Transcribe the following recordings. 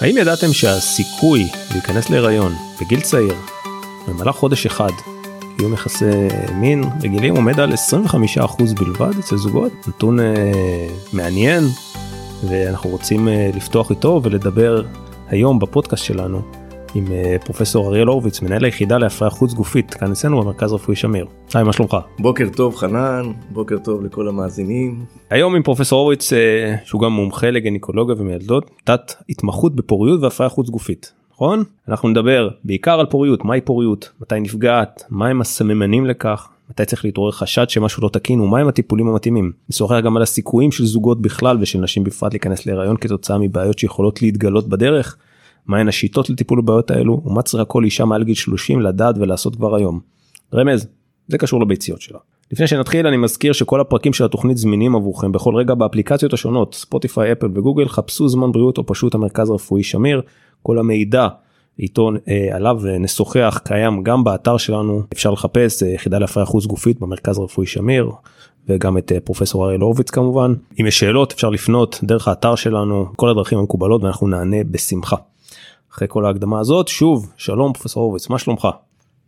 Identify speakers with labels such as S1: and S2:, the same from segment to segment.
S1: האם ידעתם שהסיכוי להיכנס להיריון בגיל צעיר במהלך חודש אחד קיום יחסי מין רגילים עומד על 25% בלבד אצל זוגות? נתון אה, מעניין ואנחנו רוצים אה, לפתוח איתו ולדבר היום בפודקאסט שלנו עם אה, פרופסור אריאל הורוביץ מנהל היחידה להפריה חוץ גופית כאן אצלנו במרכז רפואי שמיר. היי מה שלומך?
S2: בוקר טוב חנן בוקר טוב לכל המאזינים.
S1: היום עם פרופסור הורוביץ אה, שהוא גם מומחה לגניקולוגיה ומילדות תת התמחות בפוריות והפריה חוץ גופית. נכון? אנחנו נדבר בעיקר על פוריות מהי פוריות מתי נפגעת מהם הסממנים לכך מתי צריך להתעורר חשד שמשהו לא תקין ומהם הטיפולים המתאימים. נשוחח גם על הסיכויים של זוגות בכלל ושל נשים בפרט להיכנס להיריון כתוצאה מבעיות שיכולות להתגלות בדרך. מהן השיטות לטיפול בבעיות האלו ומה צריכה כל אישה מעל גיל 30 לדעת ולעשות כבר היום. רמז, זה קשור לביציות שלה. לפני שנתחיל אני מזכיר שכל הפרקים של התוכנית זמינים עבורכם בכל רגע באפליקציות השונות ספוטיפיי אפל וגוגל חפשו זמן בריאות או פשוט המרכז הרפואי שמיר כל המידע איתו אה, עליו נשוחח קיים גם באתר שלנו אפשר לחפש אה, יחידה להפריה חוץ גופית במרכז הרפואי שמיר וגם את אה, פרופסור אריאל הורוביץ כמובן אם יש שאלות אפשר לפנות דרך האתר שלנו כל הדרכים המקובלות ואנחנו נענה בשמחה. אחרי כל ההקדמה הזאת שוב שלום פרופסור הורוביץ מה שלומך?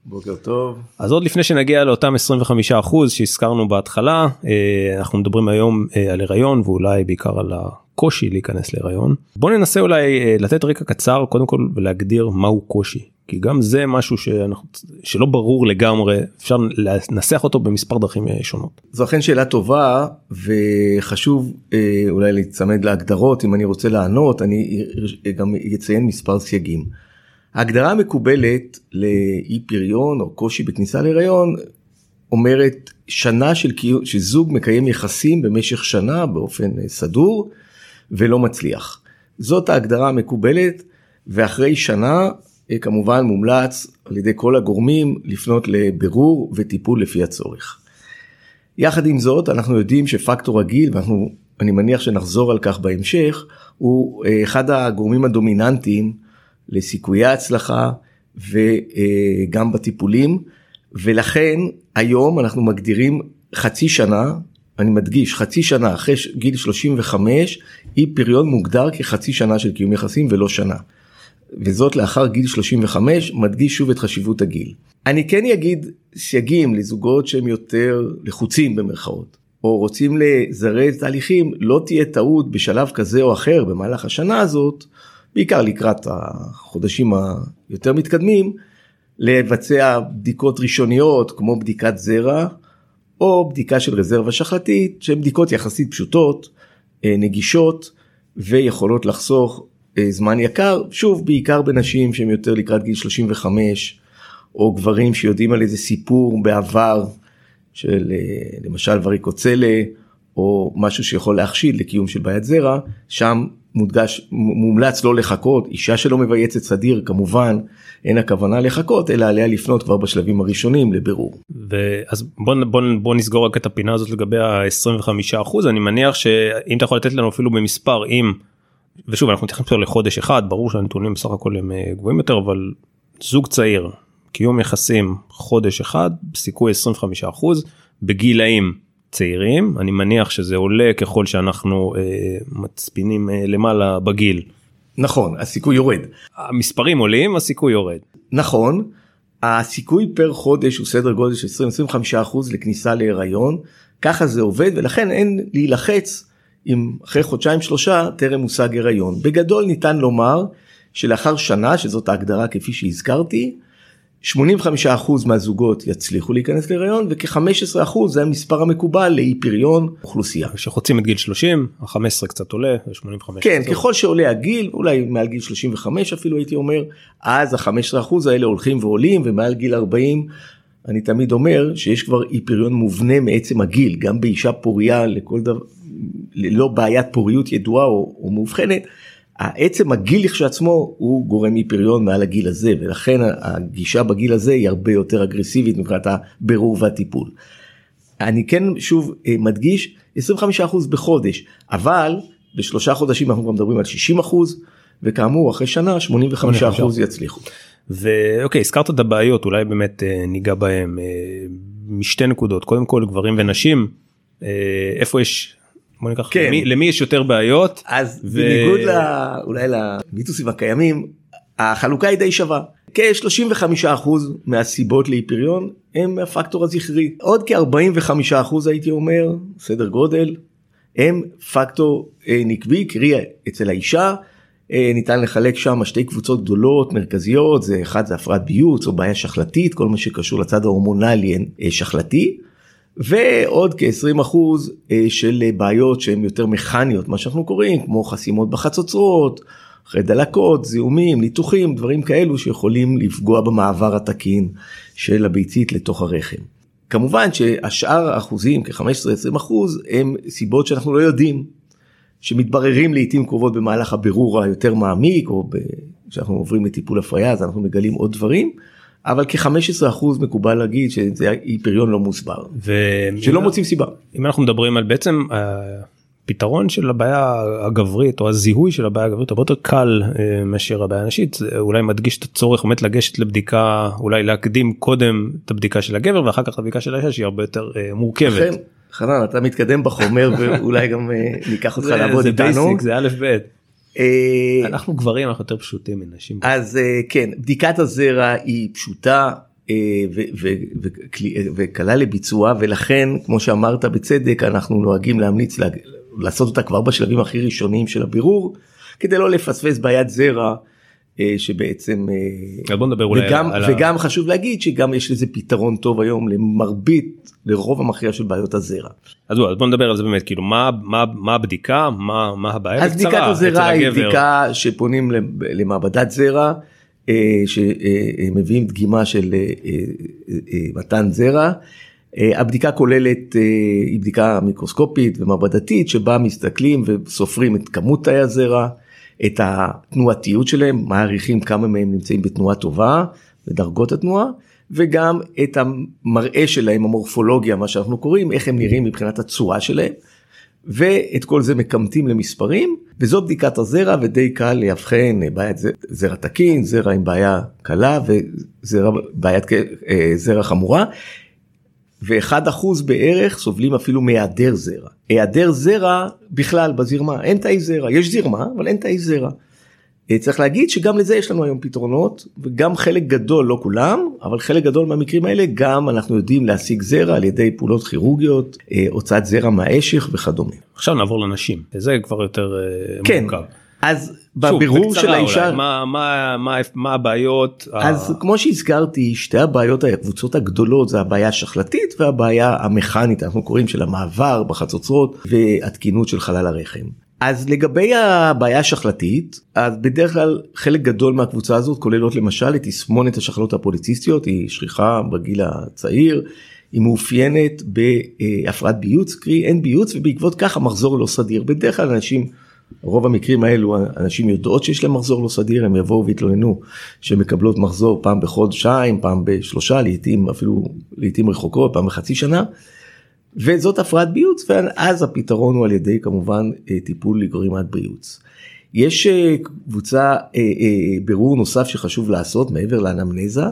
S2: בוקר טוב.
S1: אז עוד לפני שנגיע לאותם 25 אחוז שהזכרנו בהתחלה אה, אנחנו מדברים היום אה, על הריון ואולי בעיקר על הקושי להיכנס להיריון. בוא ננסה אולי אה, לתת רקע קצר קודם כל ולהגדיר מהו קושי כי גם זה משהו שאנחנו שלא ברור לגמרי אפשר לנסח אותו במספר דרכים שונות.
S2: זו אכן שאלה טובה וחשוב אולי להצמד להגדרות אם אני רוצה לענות אני גם אציין מספר סייגים. ההגדרה המקובלת לאי פריון או קושי בכניסה להיריון אומרת שנה של קיום שזוג מקיים יחסים במשך שנה באופן סדור ולא מצליח. זאת ההגדרה המקובלת ואחרי שנה אה, כמובן מומלץ על ידי כל הגורמים לפנות לבירור וטיפול לפי הצורך. יחד עם זאת אנחנו יודעים שפקטור הגיל ואנחנו אני מניח שנחזור על כך בהמשך הוא אה, אחד הגורמים הדומיננטיים לסיכויי ההצלחה וגם בטיפולים ולכן היום אנחנו מגדירים חצי שנה אני מדגיש חצי שנה אחרי גיל 35 אי פריון מוגדר כחצי שנה של קיום יחסים ולא שנה. וזאת לאחר גיל 35 מדגיש שוב את חשיבות הגיל. אני כן אגיד סייגים לזוגות שהם יותר לחוצים במרכאות או רוצים לזרז תהליכים לא תהיה טעות בשלב כזה או אחר במהלך השנה הזאת בעיקר לקראת החודשים היותר מתקדמים, לבצע בדיקות ראשוניות כמו בדיקת זרע או בדיקה של רזרבה שחלתית שהן בדיקות יחסית פשוטות, אה, נגישות ויכולות לחסוך זמן יקר, שוב בעיקר בנשים שהן יותר לקראת גיל 35 או גברים שיודעים על איזה סיפור בעבר של אה, למשל וריקוצלה או משהו שיכול להכשיל לקיום של בעיית זרע, שם מודגש, מומלץ לא לחכות, אישה שלא מבייצת סדיר כמובן אין הכוונה לחכות אלא עליה לפנות כבר בשלבים הראשונים לבירור.
S1: ואז בוא, בוא, בוא נסגור רק את הפינה הזאת לגבי ה-25 אחוז אני מניח שאם אתה יכול לתת לנו אפילו במספר אם ושוב אנחנו מתייחסים פה לחודש אחד ברור שהנתונים בסך הכל הם אה, גבוהים יותר אבל זוג צעיר קיום יחסים חודש אחד סיכוי 25 אחוז בגילאים צעירים אני מניח שזה עולה ככל שאנחנו אה, מצפינים אה, למעלה בגיל.
S2: נכון הסיכוי יורד.
S1: המספרים עולים הסיכוי יורד.
S2: נכון הסיכוי פר חודש הוא סדר גודל של 20-25 לכניסה להיריון ככה זה עובד ולכן אין להילחץ אם אחרי חודשיים שלושה טרם מושג הריון בגדול ניתן לומר שלאחר שנה שזאת ההגדרה כפי שהזכרתי 85% מהזוגות יצליחו להיכנס להיריון וכ-15% זה המספר המקובל לאי פריון אוכלוסייה.
S1: שחוצים את גיל 30, ה-15 קצת עולה, ו-85.
S2: כן, ככל שעולה הגיל, אולי מעל גיל 35 אפילו הייתי אומר, אז ה-15% האלה הולכים ועולים ומעל גיל 40 אני תמיד אומר שיש כבר אי פריון מובנה מעצם הגיל, גם באישה פוריה לכל דבר, ללא בעיית פוריות ידועה או, או מאובחנת. עצם הגיל לכשעצמו הוא גורם מפריון מעל הגיל הזה ולכן הגישה בגיל הזה היא הרבה יותר אגרסיבית מבחינת הבירור והטיפול. אני כן שוב אה, מדגיש 25% בחודש אבל בשלושה חודשים אנחנו כבר מדברים על 60% וכאמור אחרי שנה 85% יצליחו.
S1: ואוקיי הזכרת את הבעיות אולי באמת אה, ניגע בהם אה, משתי נקודות קודם כל גברים ונשים איפה יש בוא ניקח
S2: כן.
S1: למי, למי יש יותר בעיות
S2: אז
S1: ו-
S2: בניגוד ל... אולי למיתוסים הקיימים, החלוקה היא די שווה. כ-35% מהסיבות לאי פריון הם הפקטור הזכרי. עוד כ-45% הייתי אומר, סדר גודל, הם פקטור אה, נקבי, קרי אצל האישה. אה, ניתן לחלק שם שתי קבוצות גדולות מרכזיות זה אחד זה הפרעת ביוץ או בעיה שחלתית כל מה שקשור לצד ההורמונלי אה, שחלתי ועוד כ-20 אחוז אה, של בעיות שהן יותר מכניות מה שאנחנו קוראים כמו חסימות בחצוצרות, אחרי דלקות, זיהומים, ניתוחים, דברים כאלו שיכולים לפגוע במעבר התקין של הביצית לתוך הרחם. כמובן שהשאר האחוזים כ-15-20 אחוז הם סיבות שאנחנו לא יודעים שמתבררים לעיתים קרובות במהלך הבירור היותר מעמיק או כשאנחנו עוברים לטיפול הפריה אז אנחנו מגלים עוד דברים. אבל כ-15% מקובל להגיד שזה אי פריון לא מוסבר, שלא מוצאים סיבה.
S1: אם אנחנו מדברים על בעצם הפתרון של הבעיה הגברית או הזיהוי של הבעיה הגברית הרבה יותר קל אה, מאשר הבעיה הנשית אולי מדגיש את הצורך באמת לגשת לבדיקה אולי להקדים קודם את הבדיקה של הגבר ואחר כך הבדיקה של האישה שהיא הרבה יותר אה, מורכבת.
S2: אכן, חנן אתה מתקדם בחומר ואולי גם אה, ניקח אותך לעבוד
S1: זה
S2: איתנו.
S1: basic זה א' ב'.
S2: אה,
S1: אנחנו גברים אנחנו יותר פשוטים מנשים.
S2: אז אה, כן בדיקת הזרע היא פשוטה וקלה לביצוע ולכן כמו שאמרת בצדק אנחנו נוהגים להמליץ לה- לעשות אותה כבר בשלבים הכי ראשוניים של הבירור כדי לא לפספס בעיית זרע שבעצם אה,
S1: אז בוא נדבר אולי
S2: וגם,
S1: על ה-
S2: וגם חשוב להגיד שגם יש לזה פתרון טוב היום למרבית לרוב המכריע של בעיות הזרע.
S1: אז בוא, אז בוא נדבר על זה באמת כאילו מה מה מה הבדיקה מה מה הבעיה
S2: אז
S1: בקצרה,
S2: בדיקת
S1: אצל
S2: הזרע היא. בדיקה שפונים למ- למעבדת זרע אה, שמביאים דגימה של אה, אה, אה, מתן זרע. אה, הבדיקה כוללת אה, היא בדיקה מיקרוסקופית ומעבדתית שבה מסתכלים וסופרים את כמות תאי הזרע, את התנועתיות שלהם, מעריכים כמה מהם נמצאים בתנועה טובה ודרגות התנועה. וגם את המראה שלהם, המורפולוגיה, מה שאנחנו קוראים, איך הם נראים מבחינת הצורה שלהם. ואת כל זה מקמטים למספרים וזו בדיקת הזרע ודי קל לאבחן בעיית ז- זרע תקין זרע עם בעיה קלה וזרע בעיית אה, זרע חמורה. ואחד אחוז בערך סובלים אפילו מהיעדר זרע. היעדר זרע בכלל בזרמה אין תאי זרע יש זרמה אבל אין תאי זרע. אה, צריך להגיד שגם לזה יש לנו היום פתרונות וגם חלק גדול לא כולם אבל חלק גדול מהמקרים האלה גם אנחנו יודעים להשיג זרע על ידי פעולות כירורגיות אה, הוצאת זרע מהאשך וכדומה.
S1: עכשיו נעבור לנשים זה כבר יותר אה,
S2: כן
S1: מורכב.
S2: אז בבירור של האישה
S1: מה מה מה מה הבעיות
S2: אז כמו שהזכרתי שתי הבעיות הקבוצות הגדולות זה הבעיה השחלתית והבעיה המכנית אנחנו קוראים של המעבר בחצוצרות והתקינות של חלל הרחם. אז לגבי הבעיה השחלתית אז בדרך כלל חלק גדול מהקבוצה הזאת כוללות למשל את תסמונת השחלות הפוליציסטיות היא שכיחה בגיל הצעיר. היא מאופיינת בהפרעת ביוץ קרי אין ביוץ ובעקבות כך המחזור לא סדיר בדרך כלל אנשים רוב המקרים האלו אנשים יודעות שיש להם מחזור לא סדיר הם יבואו ויתלוננו שמקבלות מחזור פעם בחודשיים פעם בשלושה לעיתים אפילו לעיתים רחוקות פעם בחצי שנה. וזאת הפרעת ביוץ ואז הפתרון הוא על ידי כמובן אה, טיפול לגרימת ביוץ. יש אה, קבוצה אה, בירור נוסף שחשוב לעשות מעבר לאנמנזה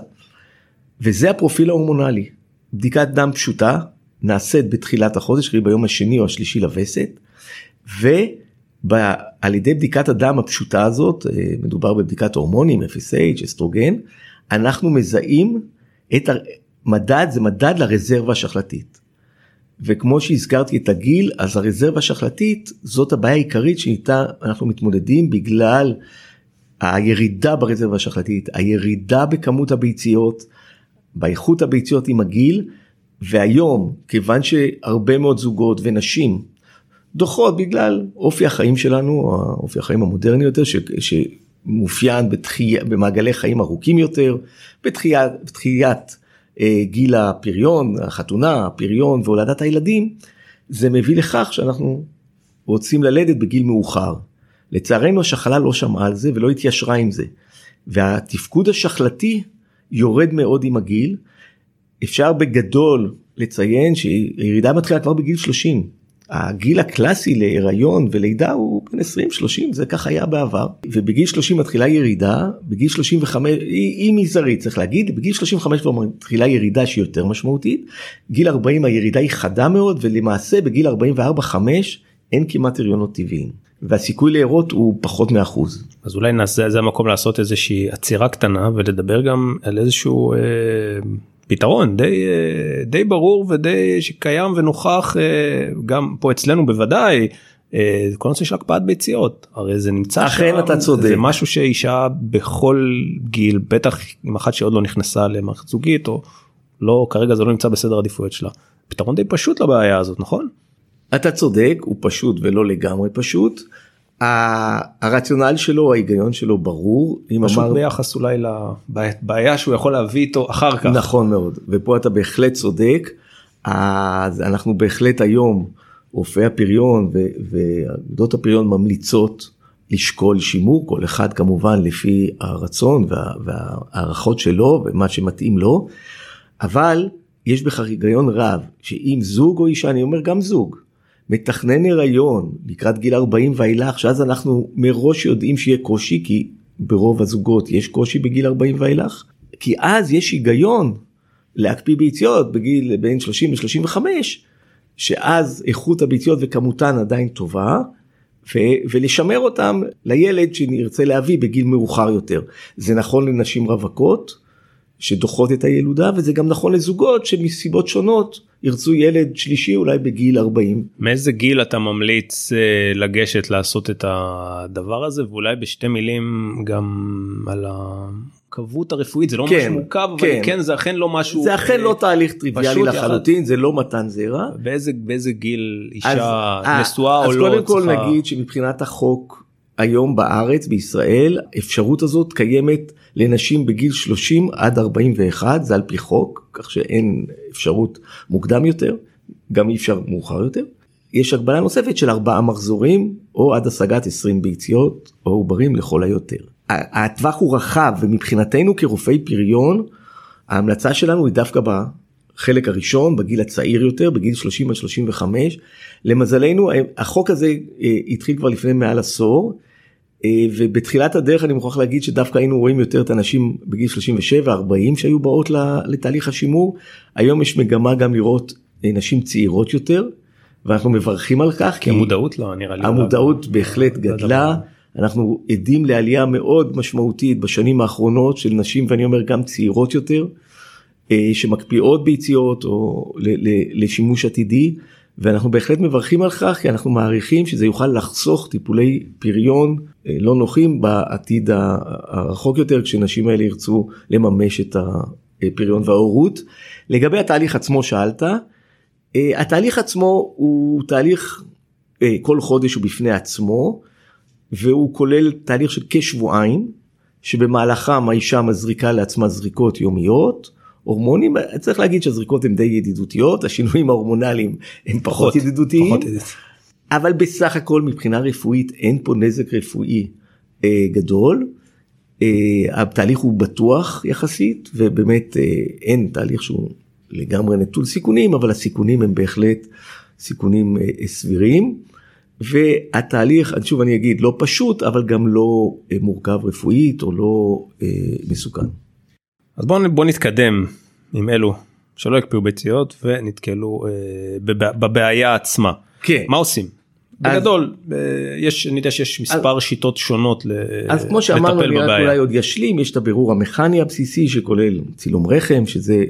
S2: וזה הפרופיל ההורמונלי. בדיקת דם פשוטה נעשית בתחילת החודש קרי ביום השני או השלישי לווסת. ועל ידי בדיקת הדם הפשוטה הזאת אה, מדובר בבדיקת הורמונים FSH אסטרוגן אנחנו מזהים את המדד זה מדד לרזרבה השחלתית. וכמו שהזכרתי את הגיל אז הרזרבה השחלתית זאת הבעיה העיקרית שאיתה אנחנו מתמודדים בגלל הירידה ברזרבה השחלתית הירידה בכמות הביציות באיכות הביציות עם הגיל והיום כיוון שהרבה מאוד זוגות ונשים דוחות בגלל אופי החיים שלנו אופי החיים המודרני יותר ש, שמאופיין בתחייה, במעגלי חיים ארוכים יותר בתחיית, בתחיית אה, גיל הפריון החתונה הפריון והולדת הילדים זה מביא לכך שאנחנו רוצים ללדת בגיל מאוחר. לצערנו השחלה לא שמעה על זה ולא התיישרה עם זה והתפקוד השחלתי יורד מאוד עם הגיל. אפשר בגדול לציין שירידה מתחילה כבר בגיל 30 הגיל הקלאסי להיריון ולידה הוא בין 20-30 זה כך היה בעבר. ובגיל 30 מתחילה ירידה בגיל 35 היא, מזערית צריך להגיד בגיל 35 כבר מתחילה ירידה שהיא יותר משמעותית. גיל 40 הירידה היא חדה מאוד ולמעשה בגיל 44-5 אין כמעט הריונות טבעיים. והסיכוי להרות הוא פחות מאחוז.
S1: אז אולי נעשה זה המקום לעשות איזושהי עצירה קטנה ולדבר גם על איזשהו אה, פתרון די אה, די ברור ודי שקיים ונוכח אה, גם פה אצלנו בוודאי. אה, כל נושא של הקפאת ביציות הרי זה נמצא
S2: אכן אתה צודק
S1: זה משהו שאישה בכל גיל בטח עם אחת שעוד לא נכנסה למערכת זוגית או לא כרגע זה לא נמצא בסדר עדיפויות שלה פתרון די פשוט לבעיה הזאת נכון.
S2: אתה צודק הוא פשוט ולא לגמרי פשוט. הרציונל שלו ההיגיון שלו ברור
S1: אם פשוט אמר... ביחס אולי לבעיה שהוא יכול להביא איתו אחר כך.
S2: נכון מאוד ופה אתה בהחלט צודק. אז אנחנו בהחלט היום רופאי הפריון ועבודות הפריון ממליצות לשקול שימור כל אחד כמובן לפי הרצון וה, והערכות שלו ומה שמתאים לו. אבל יש בכך היגיון רב שאם זוג או אישה אני אומר גם זוג מתכנן הריון לקראת גיל 40 ואילך שאז אנחנו מראש יודעים שיהיה קושי כי ברוב הזוגות יש קושי בגיל 40 ואילך כי אז יש היגיון להקפיא ביציות בגיל בין 30 ל-35 שאז איכות הביציות וכמותן עדיין טובה ו- ולשמר אותם לילד שנרצה להביא בגיל מאוחר יותר. זה נכון לנשים רווקות שדוחות את הילודה וזה גם נכון לזוגות שמסיבות שונות ירצו ילד שלישי אולי בגיל 40.
S1: מאיזה גיל אתה ממליץ uh, לגשת לעשות את הדבר הזה ואולי בשתי מילים גם על המורכבות הרפואית זה לא כן, משהו מורכב כן. אבל כן זה אכן לא משהו
S2: זה אכן uh, לא תהליך טריוויאלי לחלוטין יחד... זה לא מתן זרע.
S1: באיזה באיזה גיל אישה אז, נשואה או
S2: אז
S1: לא
S2: אז קודם כל צריכה... נגיד שמבחינת החוק היום בארץ בישראל אפשרות הזאת קיימת לנשים בגיל 30 עד 41 זה על פי חוק כך שאין אפשרות מוקדם יותר גם אי אפשר מאוחר יותר. יש הגבלה נוספת של ארבעה מחזורים או עד השגת 20 ביציות או עוברים לכל היותר. הטווח הוא רחב ומבחינתנו כרופאי פריון ההמלצה שלנו היא דווקא בחלק הראשון בגיל הצעיר יותר בגיל 30 עד 35 למזלנו החוק הזה אה, התחיל כבר לפני מעל עשור ובתחילת הדרך אני מוכרח להגיד שדווקא היינו רואים יותר את הנשים בגיל 37 40 שהיו באות לתהליך השימור. היום יש מגמה גם לראות אה, נשים צעירות יותר ואנחנו מברכים על כך
S1: כי המודעות לא נראה לי
S2: המודעות לא, בהחלט לא גדלה. אנחנו עדים לעלייה מאוד משמעותית בשנים האחרונות של נשים ואני אומר גם צעירות יותר אה, שמקפיאות ביציות או לשימוש עתידי ואנחנו בהחלט מברכים על כך כי אנחנו מעריכים שזה יוכל לחסוך טיפולי פריון אה, לא נוחים בעתיד הרחוק יותר כשנשים האלה ירצו לממש את הפריון וההורות. לגבי התהליך עצמו שאלת, אה, התהליך עצמו הוא תהליך אה, כל חודש הוא בפני עצמו והוא כולל תהליך של כשבועיים שבמהלכם האישה מזריקה לעצמה זריקות יומיות. הורמונים צריך להגיד שהזריקות הן די ידידותיות השינויים ההורמונליים הם פחות, פחות ידידותיים. פחות אבל בסך הכל מבחינה רפואית אין פה נזק רפואי אה, גדול. אה, התהליך הוא בטוח יחסית ובאמת אה, אין תהליך שהוא לגמרי נטול סיכונים אבל הסיכונים הם בהחלט סיכונים אה, סבירים. והתהליך, שוב אני אגיד, לא פשוט אבל גם לא אה, מורכב רפואית או לא אה, מסוכן.
S1: אז בואו בוא נתקדם עם אלו שלא הקפיאו ביציות ונתקלו אה, בבעיה עצמה.
S2: כן.
S1: מה עושים? בגדול אה, יש אני יודע שיש מספר אז, שיטות שונות
S2: אז כמו שאמרנו אני רק אולי עוד ישלים יש את הבירור המכני הבסיסי שכולל צילום רחם שזה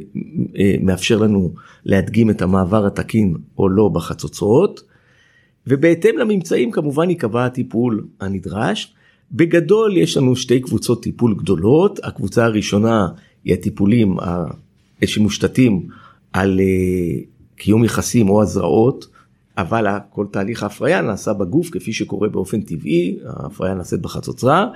S2: אה, מאפשר לנו להדגים את המעבר התקין או לא בחצוצרות ובהתאם לממצאים כמובן ייקבע הטיפול הנדרש. בגדול יש לנו שתי קבוצות טיפול גדולות הקבוצה הראשונה הטיפולים שמושתתים על אה, קיום יחסים או הזרעות. אבל כל תהליך ההפריה נעשה בגוף כפי שקורה באופן טבעי, ההפריה נעשית בחצוצרה,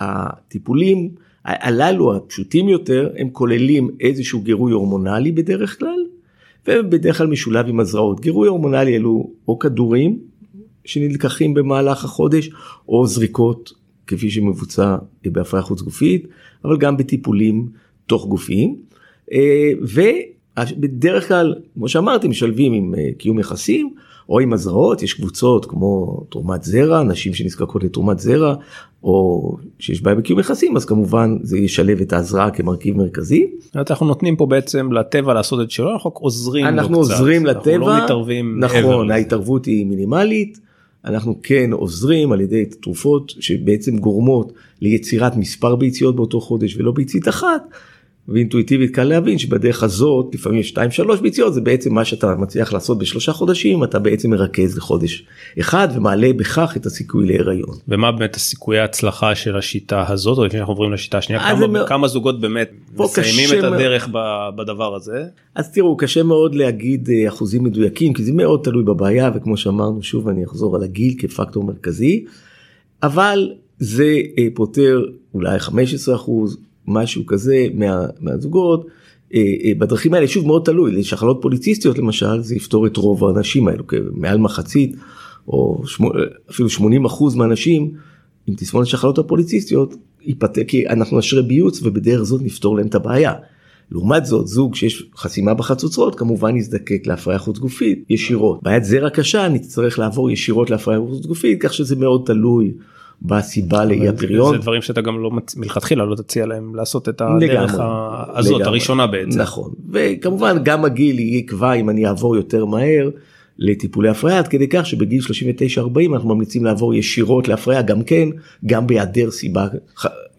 S2: והטיפולים הללו הפשוטים יותר הם כוללים איזשהו גירוי הורמונלי בדרך כלל, ובדרך כלל משולב עם הזרעות. גירוי הורמונלי אלו או כדורים שנלקחים במהלך החודש, או זריקות כפי שמבוצע בהפריה חוץ גופית, אבל גם בטיפולים תוך גופיים. אה, ו... בדרך כלל כמו שאמרתי משלבים עם אה, קיום יחסים או עם הזרעות יש קבוצות כמו תרומת זרע נשים שנזקקות לתרומת זרע או שיש בעיה בקיום יחסים אז כמובן זה ישלב את ההזרעה כמרכיב מרכזי.
S1: אנחנו נותנים פה בעצם לטבע לעשות את שלו אנחנו עוזרים
S2: אנחנו עוזרים לטבע
S1: אנחנו לא מתערבים
S2: נכון ההתערבות היא מינימלית אנחנו כן עוזרים על ידי תרופות שבעצם גורמות ליצירת מספר ביציות באותו חודש ולא ביצית אחת. ואינטואיטיבית קל להבין שבדרך הזאת לפעמים יש 2-3 ביציות זה בעצם מה שאתה מצליח לעשות בשלושה חודשים אתה בעצם מרכז לחודש אחד ומעלה בכך את הסיכוי להיריון.
S1: ומה באמת הסיכויי ההצלחה של השיטה הזאת או לפני שאנחנו עוברים לשיטה השנייה כמה, מא... כמה זוגות באמת מסיימים את הדרך מא... בדבר הזה.
S2: אז תראו קשה מאוד להגיד אה, אחוזים מדויקים כי זה מאוד תלוי בבעיה וכמו שאמרנו שוב אני אחזור על הגיל כפקטור מרכזי אבל זה אה, פותר אולי 15 אחוז משהו כזה מה, מהזוגות. אה, אה, בדרכים האלה שוב מאוד תלוי לשחלות פוליציסטיות למשל זה יפתור את רוב האנשים האלו מעל מחצית או שמו, אפילו 80 אחוז מהאנשים עם תסמונת שחלות הפוליציסטיות ייפתר כי אנחנו נשרה ביוץ ובדרך זאת נפתור להם את הבעיה. לעומת זאת זוג שיש חסימה בחצוצרות כמובן יזדקק להפריה חוץ גופית ישירות. בעיית זרע קשה נצטרך לעבור ישירות להפריה חוץ גופית כך שזה מאוד תלוי בסיבה לאי הפריון.
S1: זה דברים שאתה גם לא מלכתחילה לא תציע להם לעשות את הדרך לגמרי, הזאת לגמרי. הראשונה בעצם.
S2: נכון וכמובן גם הגיל יקבע אם אני אעבור יותר מהר לטיפולי הפריה עד כדי כך שבגיל 39-40 אנחנו ממליצים לעבור ישירות להפריה גם כן גם בהיעדר סיבה.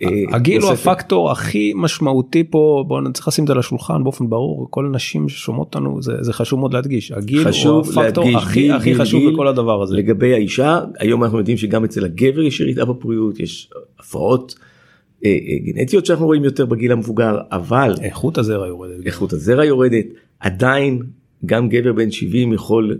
S1: אה, הגיל הוא הפקטור הכי משמעותי פה בוא נצטרך לשים את זה על השולחן באופן ברור כל הנשים ששומעות אותנו זה, זה חשוב מאוד להדגיש הגיל הוא הפקטור להדגיש, הכי, גיל, הכי גיל, חשוב גיל, בכל הדבר הזה.
S2: לגבי האישה היום אנחנו יודעים שגם אצל הגבר יש ירידה בפוריות יש הפרעות. אה, אה, גנטיות שאנחנו רואים יותר בגיל המבוגר אבל
S1: איכות הזרע יורדת
S2: איכות הזרע יורדת עדיין גם גבר בן 70 יכול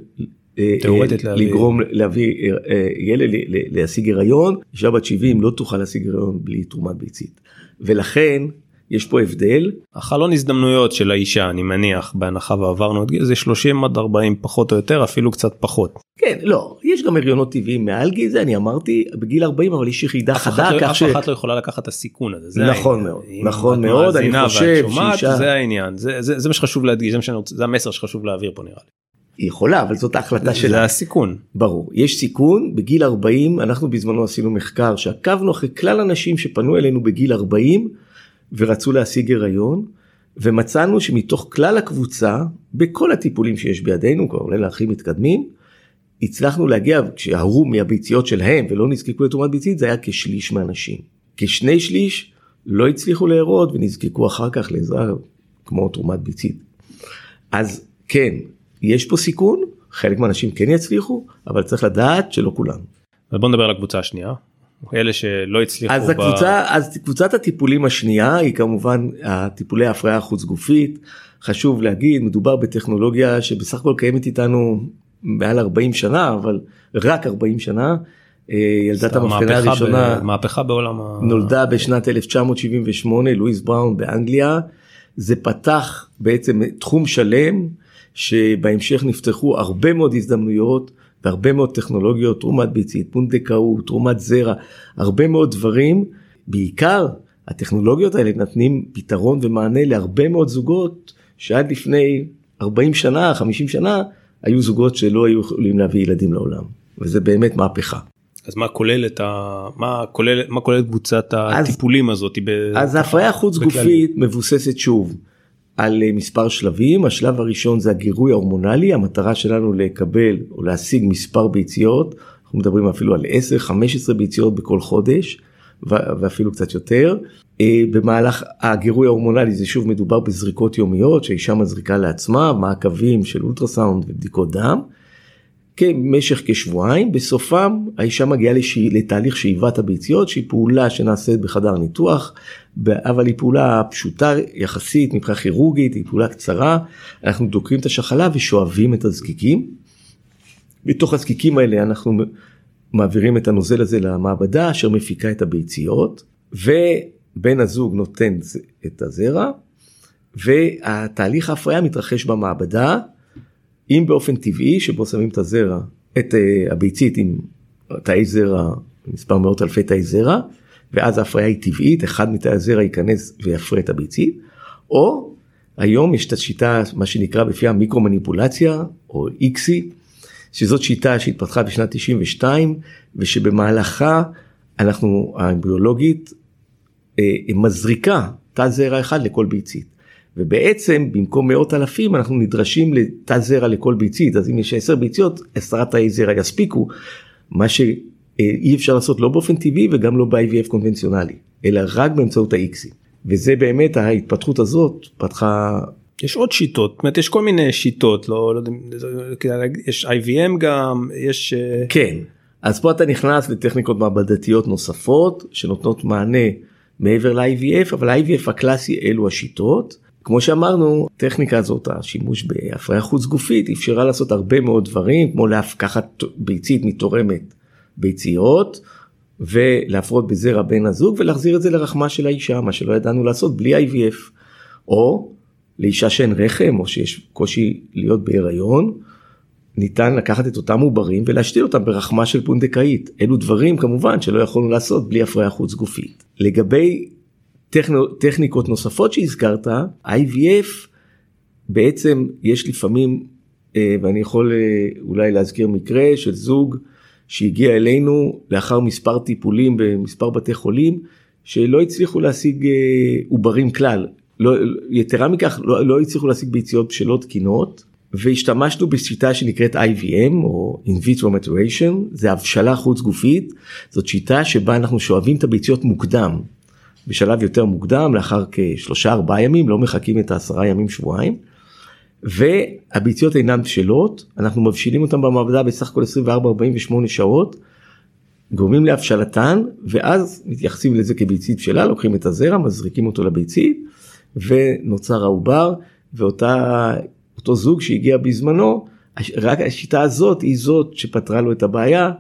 S2: אה, אה, לגרום להביא אה, ילד להשיג הריון, אישה בת 70 לא תוכל להשיג הריון בלי תרומת ביצית. ולכן יש פה הבדל.
S1: החלון הזדמנויות של האישה אני מניח בהנחה ועברנו את גיל זה 30 עד 40 פחות או יותר אפילו קצת פחות.
S2: כן לא יש גם הריונות טבעיים מעל גיל זה אני אמרתי בגיל 40 אבל יש יחידה חדה
S1: לא- כך ש... אף אחת לא יכולה לקחת את הסיכון הזה. זה
S2: נכון העניין. מאוד נכון מאוד אני חושב
S1: שאישה... זה העניין זה, זה, זה מה שחשוב להדגיש זה, זה המסר שחשוב להעביר פה נראה לי.
S2: היא יכולה אבל זאת ההחלטה שלה.
S1: זה הסיכון.
S2: ברור יש סיכון בגיל 40 אנחנו בזמנו עשינו מחקר שעקבנו אחרי כלל הנשים שפנו אלינו בגיל 40 ורצו להשיג הריון ומצאנו שמתוך כלל הקבוצה בכל הטיפולים שיש בידינו כולל הכי מתקדמים הצלחנו להגיע כשהרו מהביציות שלהם ולא נזקקו לתרומת ביצית זה היה כשליש מהנשים. כשני שליש לא הצליחו להרות ונזקקו אחר כך לעזרה כמו תרומת ביצית. אז כן יש פה סיכון חלק מהאנשים כן יצליחו אבל צריך לדעת שלא כולם.
S1: בוא נדבר על הקבוצה השנייה. אלה שלא הצליחו.
S2: אז הקבוצה, ב... אז קבוצת הטיפולים השנייה היא כמובן הטיפולי ההפריה החוץ גופית. חשוב להגיד מדובר בטכנולוגיה שבסך הכל קיימת איתנו מעל 40 שנה אבל רק 40 שנה. אה, ילדת המבחנה הראשונה
S1: ב... מהפכה בעולם
S2: נולדה בשנת 1978 לואיס בראון באנגליה. זה פתח בעצם תחום שלם שבהמשך נפתחו הרבה מאוד הזדמנויות והרבה מאוד טכנולוגיות, תרומת ביצית, פונדקאות, תרומת זרע, הרבה מאוד דברים, בעיקר הטכנולוגיות האלה נותנים פתרון ומענה להרבה מאוד זוגות שעד לפני 40 שנה, 50 שנה, היו זוגות שלא היו יכולים להביא ילדים לעולם, וזה באמת מהפכה.
S1: אז מה כולל את ה... מה כולל, מה כולל קבוצת הטיפולים אז, הזאת?
S2: אז ההפריה חוץ גופית מבוססת שוב על אה, מספר שלבים, השלב הראשון זה הגירוי ההורמונלי, המטרה שלנו לקבל או להשיג מספר ביציות, אנחנו מדברים אפילו על 10-15 ביציות בכל חודש ואפילו קצת יותר. אה, במהלך הגירוי ההורמונלי זה שוב מדובר בזריקות יומיות שהאישה מזריקה לעצמה, מעקבים של אולטרסאונד ובדיקות דם. כמשך כשבועיים בסופם האישה מגיעה לשי, לתהליך שאיבת הביציות שהיא פעולה שנעשית בחדר ניתוח אבל היא פעולה פשוטה יחסית מבחינה כירורגית היא פעולה קצרה אנחנו דוקרים את השחלה ושואבים את הזקיקים. בתוך הזקיקים האלה אנחנו מעבירים את הנוזל הזה למעבדה אשר מפיקה את הביציות ובן הזוג נותן את הזרע והתהליך ההפריה מתרחש במעבדה. אם באופן טבעי שבו שמים את הזרע, את uh, הביצית עם תאי זרע, מספר מאות אלפי תאי זרע, ואז ההפריה היא טבעית, אחד מתאי הזרע ייכנס ויפרה את הביצית, או היום יש את השיטה מה שנקרא בפי המיקרו מניפולציה או איקסי שזאת שיטה שהתפתחה בשנת 92 ושבמהלכה אנחנו הביולוגית אה, מזריקה תא זרע אחד לכל ביצית. ובעצם במקום מאות אלפים אנחנו נדרשים לתא זרע לכל ביצית אז אם יש עשר ביציות עשרת תאי זרע יספיקו מה שאי אפשר לעשות לא באופן טבעי וגם לא ב-IVF קונבנציונלי אלא רק באמצעות ה-Xים וזה באמת ההתפתחות הזאת פתחה.
S1: יש עוד שיטות, זאת אומרת יש כל מיני שיטות, לא, לא יודע, יש IVM גם, יש... אה,
S2: כן, אז פה אתה נכנס לטכניקות מעבדתיות נוספות שנותנות מענה מעבר ל-IVF, אבל ה-IVF הקלאסי אלו השיטות. כמו שאמרנו, הטכניקה הזאת, השימוש בהפריה חוץ גופית, אפשרה לעשות הרבה מאוד דברים, כמו לקחת ביצית מתורמת ביציות, ולהפרות בזרע בן הזוג ולהחזיר את זה לרחמה של האישה, מה שלא ידענו לעשות בלי IVF. או לאישה שאין רחם, או שיש קושי להיות בהיריון, ניתן לקחת את אותם עוברים ולהשתיל אותם ברחמה של פונדקאית. אלו דברים כמובן שלא יכולנו לעשות בלי הפריה חוץ גופית. לגבי טכניקות נוספות שהזכרת, IVF בעצם יש לפעמים, אה, ואני יכול אה, אולי להזכיר מקרה של זוג שהגיע אלינו לאחר מספר טיפולים במספר בתי חולים, שלא הצליחו להשיג אה, עוברים כלל. לא, יתרה מכך, לא, לא הצליחו להשיג ביציות בשלות תקינות. והשתמשנו בשיטה שנקראת IVM או in vitro maturation זה הבשלה חוץ גופית זאת שיטה שבה אנחנו שואבים את הביציות מוקדם בשלב יותר מוקדם לאחר כשלושה ארבעה ימים לא מחכים את העשרה ימים שבועיים. והביציות אינן בשלות אנחנו מבשילים אותן במעבדה בסך הכל 24-48 שעות. גורמים להבשלתן ואז מתייחסים לזה כביצית בשלה לוקחים את הזרע מזריקים אותו לביצית ונוצר העובר ואותה אותו זוג שהגיע בזמנו, רק השיטה הזאת היא זאת שפתרה לו את הבעיה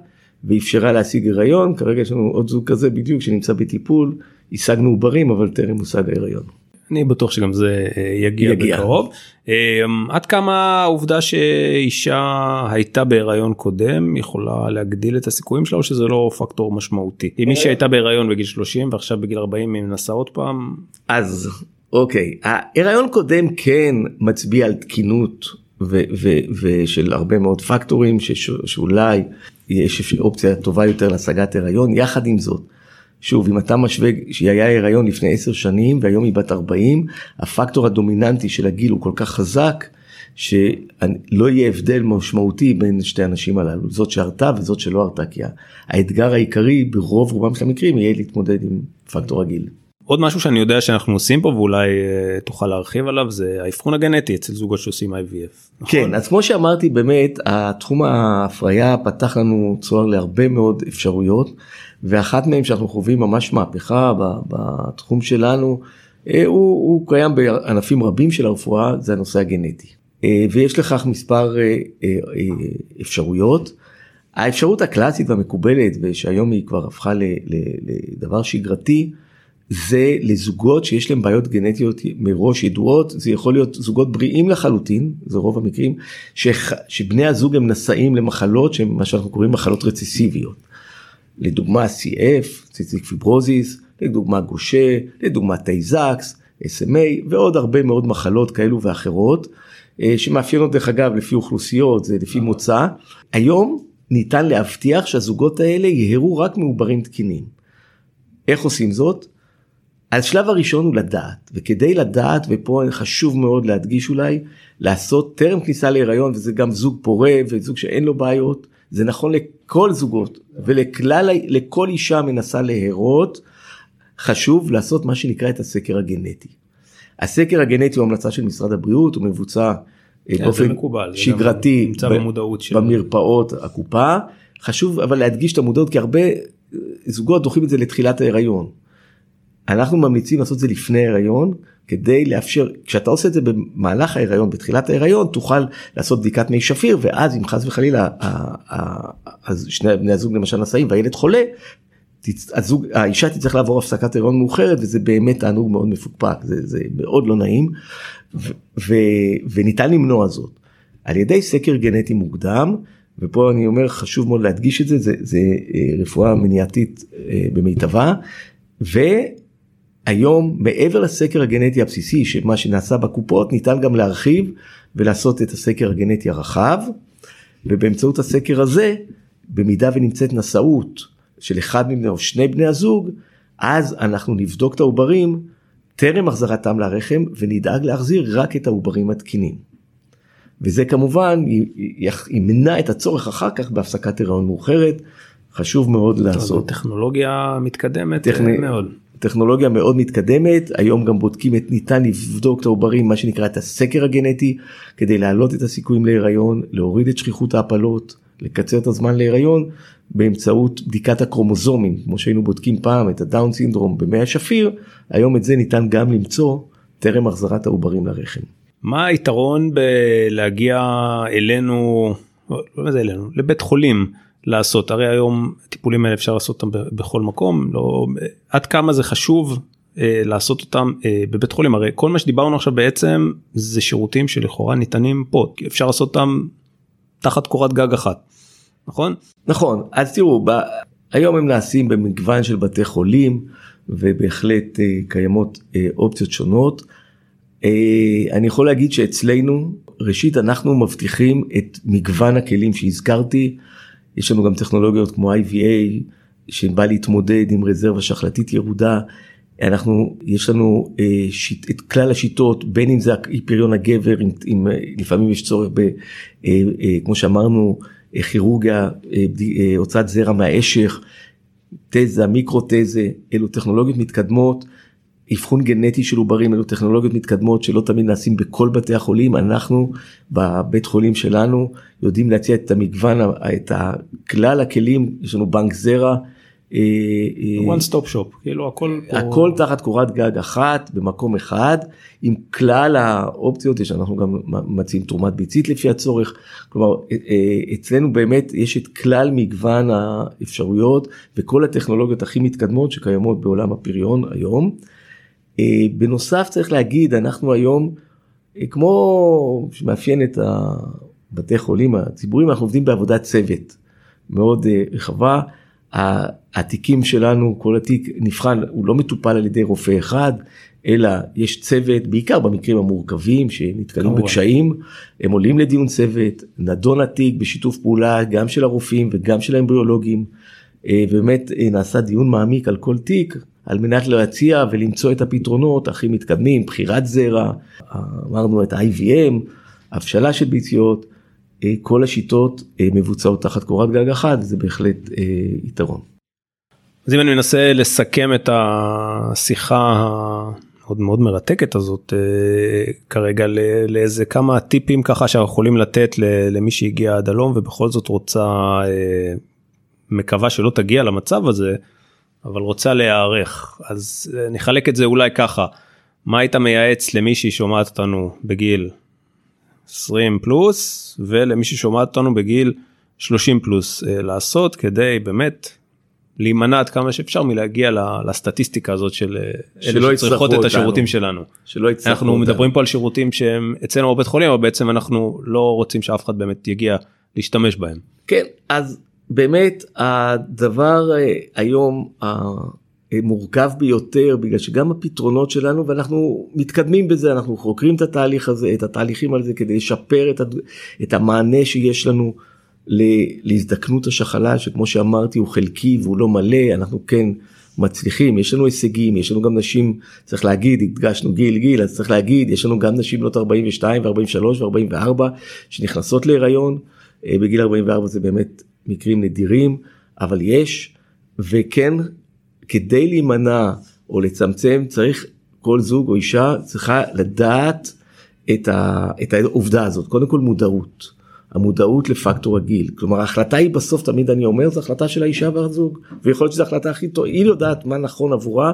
S2: ואפשרה להשיג הריון, כרגע יש לנו עוד זוג כזה בדיוק שנמצא בטיפול, השגנו עוברים אבל טרם הושג ההריון.
S1: אני בטוח שגם זה אה, יגיע, יגיע. בקרוב. אמ, עד כמה העובדה שאישה הייתה בהיריון קודם יכולה להגדיל את הסיכויים שלה או שזה לא פקטור משמעותי? אם מישהי הייתה בהיריון בגיל 30 ועכשיו בגיל 40 היא מנסה עוד פעם?
S2: אז אוקיי, ההיריון קודם כן מצביע על תקינות ושל הרבה מאוד פקטורים שאולי יש אופציה טובה יותר להשגת הריון, יחד עם זאת. שוב, אם אתה משווה שהיא היה הריון לפני 10 שנים והיום היא בת 40, הפקטור הדומיננטי של הגיל הוא כל כך חזק, שלא יהיה הבדל משמעותי בין שתי הנשים הללו, זאת שהרתה וזאת שלא הרתה, כי האתגר העיקרי ברוב רובם של המקרים יהיה להתמודד עם פקטור הגיל.
S1: עוד משהו שאני יודע שאנחנו עושים פה ואולי uh, תוכל להרחיב עליו זה האבחון הגנטי אצל זוגות שעושים IVF.
S2: נכון? כן אז כמו שאמרתי באמת התחום ההפריה פתח לנו צוהר להרבה מאוד אפשרויות ואחת מהן שאנחנו חווים ממש מהפכה בתחום שלנו אה, הוא, הוא קיים בענפים רבים של הרפואה זה הנושא הגנטי אה, ויש לכך מספר אפשרויות. האפשרות הקלאסית והמקובלת ושהיום היא כבר הפכה לדבר שגרתי זה לזוגות שיש להם בעיות גנטיות מראש ידועות, זה יכול להיות זוגות בריאים לחלוטין, זה רוב המקרים, ש, שבני הזוג הם נשאים למחלות שהן מה שאנחנו קוראים מחלות רציסיביות. לדוגמה CF, cystic fibrosis, לדוגמה גושה, לדוגמה טיי זקס, SMA ועוד הרבה מאוד מחלות כאלו ואחרות, אה, שמאפיינות דרך אגב לפי אוכלוסיות, זה לפי מוצא. היום ניתן להבטיח שהזוגות האלה יהרו רק מעוברים תקינים. איך עושים זאת? השלב הראשון הוא לדעת וכדי לדעת ופה חשוב מאוד להדגיש אולי לעשות טרם כניסה להיריון וזה גם זוג פורה וזוג שאין לו בעיות זה נכון לכל זוגות ולכלל לכל אישה מנסה להרות חשוב לעשות מה שנקרא את הסקר הגנטי. הסקר הגנטי הוא המלצה של משרד הבריאות הוא מבוצע
S1: אה, כן, באופן מקובל,
S2: שגרתי במרפאות הקופה חשוב אבל להדגיש את המודעות כי הרבה זוגות דוחים את זה לתחילת ההיריון. אנחנו ממליצים לעשות את זה לפני הריון כדי לאפשר כשאתה עושה את זה במהלך ההיריון בתחילת ההיריון תוכל לעשות בדיקת מי שפיר ואז אם חס וחלילה אז שני בני הזוג למשל נשאים והילד חולה. הזוג האישה תצטרך לעבור הפסקת הריון מאוחרת וזה באמת תענוג מאוד מפוקפק זה, זה מאוד לא נעים ו, ו, וניתן למנוע זאת על ידי סקר גנטי מוקדם ופה אני אומר חשוב מאוד להדגיש את זה זה, זה אה, רפואה מניעתית אה, במיטבה. ו... היום מעבר לסקר הגנטי הבסיסי שמה שנעשה בקופות ניתן גם להרחיב ולעשות את הסקר הגנטי הרחב ובאמצעות הסקר הזה במידה ונמצאת נשאות של אחד מבני או שני בני הזוג אז אנחנו נבדוק את העוברים טרם החזרתם לרחם ונדאג להחזיר רק את העוברים התקינים. וזה כמובן ימנע את הצורך אחר כך בהפסקת הריון מאוחרת חשוב מאוד לעשות.
S1: טכנולוגיה מתקדמת טכני... מאוד.
S2: טכנולוגיה מאוד מתקדמת. היום גם בודקים את ניתן לבדוק את העוברים מה שנקרא את הסקר הגנטי כדי להעלות את הסיכויים להיריון להוריד את שכיחות ההפלות לקצר את הזמן להיריון באמצעות בדיקת הקרומוזומים. כמו שהיינו בודקים פעם את הדאון סינדרום במי השפיר היום את זה ניתן גם למצוא טרם החזרת העוברים לרחם.
S1: מה היתרון בלהגיע אלינו לא, לא זה אלינו לבית חולים לעשות. הרי היום טיפולים האלה אפשר לעשות אותם בכל מקום לא עד כמה זה חשוב אה, לעשות אותם אה, בבית חולים? הרי כל מה שדיברנו עכשיו בעצם זה שירותים שלכאורה ניתנים פה. אפשר לעשות אותם תחת קורת גג אחת נכון?
S2: נכון. אז תראו ב... היום הם נעשים במגוון של בתי חולים ובהחלט אה, קיימות אה, אופציות שונות. אה, אני יכול להגיד שאצלנו ראשית אנחנו מבטיחים את מגוון הכלים שהזכרתי. יש לנו גם טכנולוגיות כמו IVA שבא להתמודד עם רזרבה שחלתית ירודה. אנחנו יש לנו אה, שיט, את כלל השיטות בין אם זה פריון הגבר אם, אם לפעמים יש צורך ב, אה, אה, כמו שאמרנו אה, כירורגיה אה, אה, הוצאת זרע מהאשך תזה מיקרו תזה אלו טכנולוגיות מתקדמות אבחון גנטי של עוברים אלו טכנולוגיות מתקדמות שלא תמיד נעשים בכל בתי החולים אנחנו בבית חולים שלנו יודעים להציע את המגוון את כלל הכלים יש לנו בנק זרע.
S1: אה, אה, one stop shop כאילו הכל
S2: פה... הכל תחת קורת גג אחת במקום אחד עם כלל האופציות יש אנחנו גם מציעים תרומת ביצית לפי הצורך כלומר אה, אצלנו באמת יש את כלל מגוון האפשרויות וכל הטכנולוגיות הכי מתקדמות שקיימות בעולם הפריון היום. אה, בנוסף צריך להגיד אנחנו היום אה, כמו שמאפיין את הבתי חולים הציבוריים אנחנו עובדים בעבודת צוות מאוד אה, רחבה. התיקים שלנו כל התיק נבחן הוא לא מטופל על ידי רופא אחד אלא יש צוות בעיקר במקרים המורכבים שנתקלים בקשיים הם עולים לדיון צוות נדון התיק בשיתוף פעולה גם של הרופאים וגם של האמבריאולוגים. באמת נעשה דיון מעמיק על כל תיק על מנת להציע ולמצוא את הפתרונות הכי מתקדמים, בחירת זרע, אמרנו את ה-IVM, הבשלה של ביציות, אה, כל השיטות אה, מבוצעות תחת קורת גג אחת, זה בהחלט אה, יתרון.
S1: אז אם אני מנסה לסכם את השיחה המאוד מאוד מרתקת הזאת כרגע לאיזה כמה טיפים ככה שאנחנו יכולים לתת למי שהגיע עד הלום ובכל זאת רוצה מקווה שלא תגיע למצב הזה. אבל רוצה להיערך אז נחלק את זה אולי ככה מה היית מייעץ למי ששומעת אותנו בגיל 20 פלוס ולמי ששומעת אותנו בגיל 30 פלוס אה, לעשות כדי באמת להימנע עד כמה שאפשר מלהגיע לסטטיסטיקה הזאת של אה, אלה שצריכות את השירותים שלנו. שלא אנחנו אותנו. מדברים פה על שירותים שהם אצלנו בבית חולים אבל בעצם אנחנו לא רוצים שאף אחד באמת יגיע להשתמש בהם.
S2: כן אז באמת הדבר אה, היום המורכב ביותר בגלל שגם הפתרונות שלנו ואנחנו מתקדמים בזה אנחנו חוקרים את התהליך הזה את התהליכים על זה כדי לשפר את, הד... את המענה שיש לנו להזדקנות השחלה שכמו שאמרתי הוא חלקי והוא לא מלא אנחנו כן מצליחים. יש לנו הישגים יש לנו גם נשים צריך להגיד הדגשנו גיל גיל אז צריך להגיד יש לנו גם נשים בנות 42 ו43 ו44 שנכנסות להיריון אה, בגיל 44 זה באמת מקרים נדירים, אבל יש, וכן, כדי להימנע או לצמצם, צריך כל זוג או אישה צריכה לדעת את, ה, את העובדה הזאת, קודם כל מודעות. המודעות לפקטור הגיל כלומר ההחלטה היא בסוף תמיד אני אומר זו החלטה של האישה והזוג ויכול להיות שזו החלטה הכי טובה היא יודעת מה נכון עבורה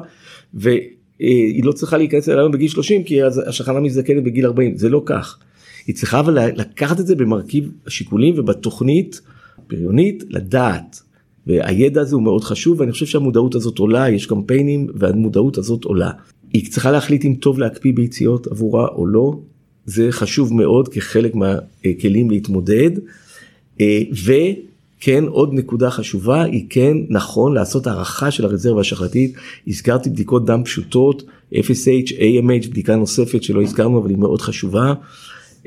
S2: והיא לא צריכה להיכנס אלינו בגיל 30 כי השחנה מזדקנת בגיל 40 זה לא כך. היא צריכה אבל לקחת את זה במרכיב השיקולים ובתוכנית פריונית לדעת. והידע הזה הוא מאוד חשוב ואני חושב שהמודעות הזאת עולה יש קמפיינים והמודעות הזאת עולה. היא צריכה להחליט אם טוב להקפיא ביציות עבורה או לא זה חשוב מאוד כחלק מהכלים להתמודד. כן עוד נקודה חשובה היא כן נכון לעשות הערכה של הרזרבה השחלתית הזכרתי בדיקות דם פשוטות FSH AMH בדיקה נוספת שלא הזכרנו אבל היא מאוד חשובה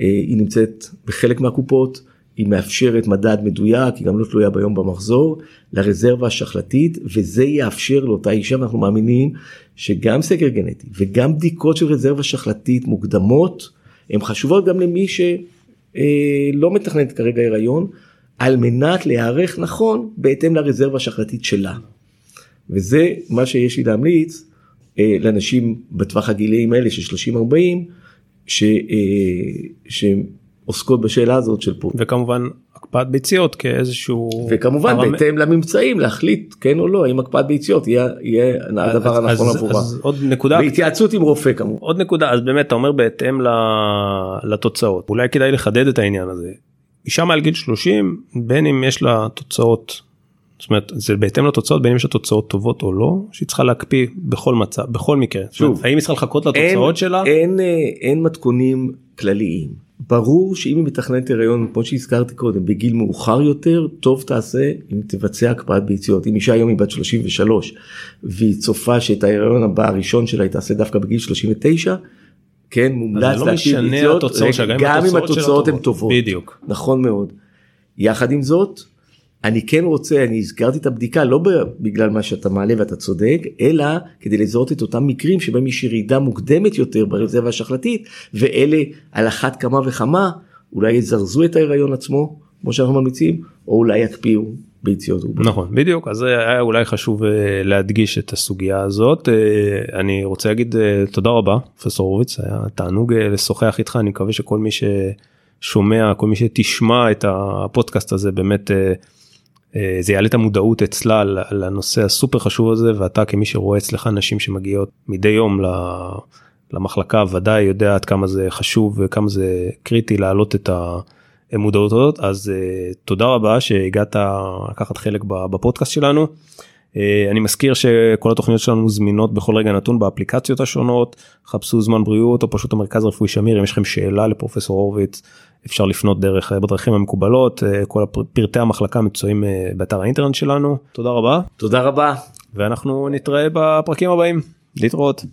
S2: אה, היא נמצאת בחלק מהקופות היא מאפשרת מדד מדויק היא גם לא תלויה ביום במחזור לרזרבה השחלתית וזה יאפשר לאותה אישה ואנחנו מאמינים שגם סקר גנטי וגם בדיקות של רזרבה שחלתית מוקדמות הן חשובות גם למי שלא מתכננת כרגע הריון. על מנת להיערך נכון בהתאם לרזרבה השחלתית שלה. וזה מה שיש לי להמליץ אה, לאנשים בטווח הגילאים האלה של 30-40 ש, אה, שעוסקות בשאלה הזאת של פה.
S1: וכמובן הקפאת ביציות כאיזשהו
S2: וכמובן פרמ... בהתאם לממצאים להחליט כן או לא האם הקפאת ביציות יהיה, יהיה הדבר אז, הנכון עבורה.
S1: עוד נקודה
S2: בהתייעצות עם רופא כמובן.
S1: עוד נקודה אז באמת אתה אומר בהתאם לתוצאות אולי כדאי לחדד את העניין הזה אישה מעל גיל 30 בין אם יש לה תוצאות. זאת אומרת זה בהתאם לתוצאות בין אם יש לה תוצאות טובות או לא שהיא צריכה להקפיא בכל מצב בכל מקרה. שוב אומרת, האם היא צריכה לחכות לתוצאות
S2: אין,
S1: שלה?
S2: אין, אין, אין מתכונים כלליים. ברור שאם היא מתכננת הריון כמו שהזכרתי קודם בגיל מאוחר יותר טוב תעשה אם תבצע הקפאת ביציות אם אישה היום היא בת 33 והיא צופה שאת ההריון הבא הראשון שלה היא תעשה דווקא בגיל 39 כן מומלץ
S1: לא משנה התוצאות שלה,
S2: גם אם התוצאות הן טובות.
S1: בדיוק.
S2: נכון מאוד. יחד עם זאת, אני כן רוצה, אני הזכרתי את הבדיקה לא בגלל מה שאתה מעלה ואתה צודק, אלא כדי לזהות את אותם מקרים שבהם יש ירידה מוקדמת יותר ברזרבה השחלתית, ואלה על אחת כמה וכמה, אולי יזרזו את ההיריון עצמו, כמו שאנחנו ממליצים, או אולי יקפיאו ביציות עובר.
S1: נכון בדיוק. אז היה אולי חשוב אה, להדגיש את הסוגיה הזאת. אה, אני רוצה להגיד אה, תודה רבה פרופסור הורוביץ היה תענוג לשוחח איתך. אני מקווה שכל מי ששומע כל מי שתשמע את הפודקאסט הזה באמת זה יעלה את המודעות אצלה לנושא הסופר חשוב הזה ואתה כמי שרואה אצלך נשים שמגיעות מדי יום למחלקה ודאי יודע עד כמה זה חשוב וכמה זה קריטי להעלות את ה... מודעות הזאת אז uh, תודה רבה שהגעת לקחת חלק בפודקאסט שלנו. Uh, אני מזכיר שכל התוכניות שלנו זמינות בכל רגע נתון באפליקציות השונות חפשו זמן בריאות או פשוט המרכז הרפואי שמיר אם יש לכם שאלה לפרופסור הורוביץ אפשר לפנות דרך אה, בדרכים המקובלות uh, כל פרטי המחלקה מצויים uh, באתר האינטרנט שלנו. תודה רבה.
S2: תודה רבה.
S1: ואנחנו נתראה בפרקים הבאים. להתראות.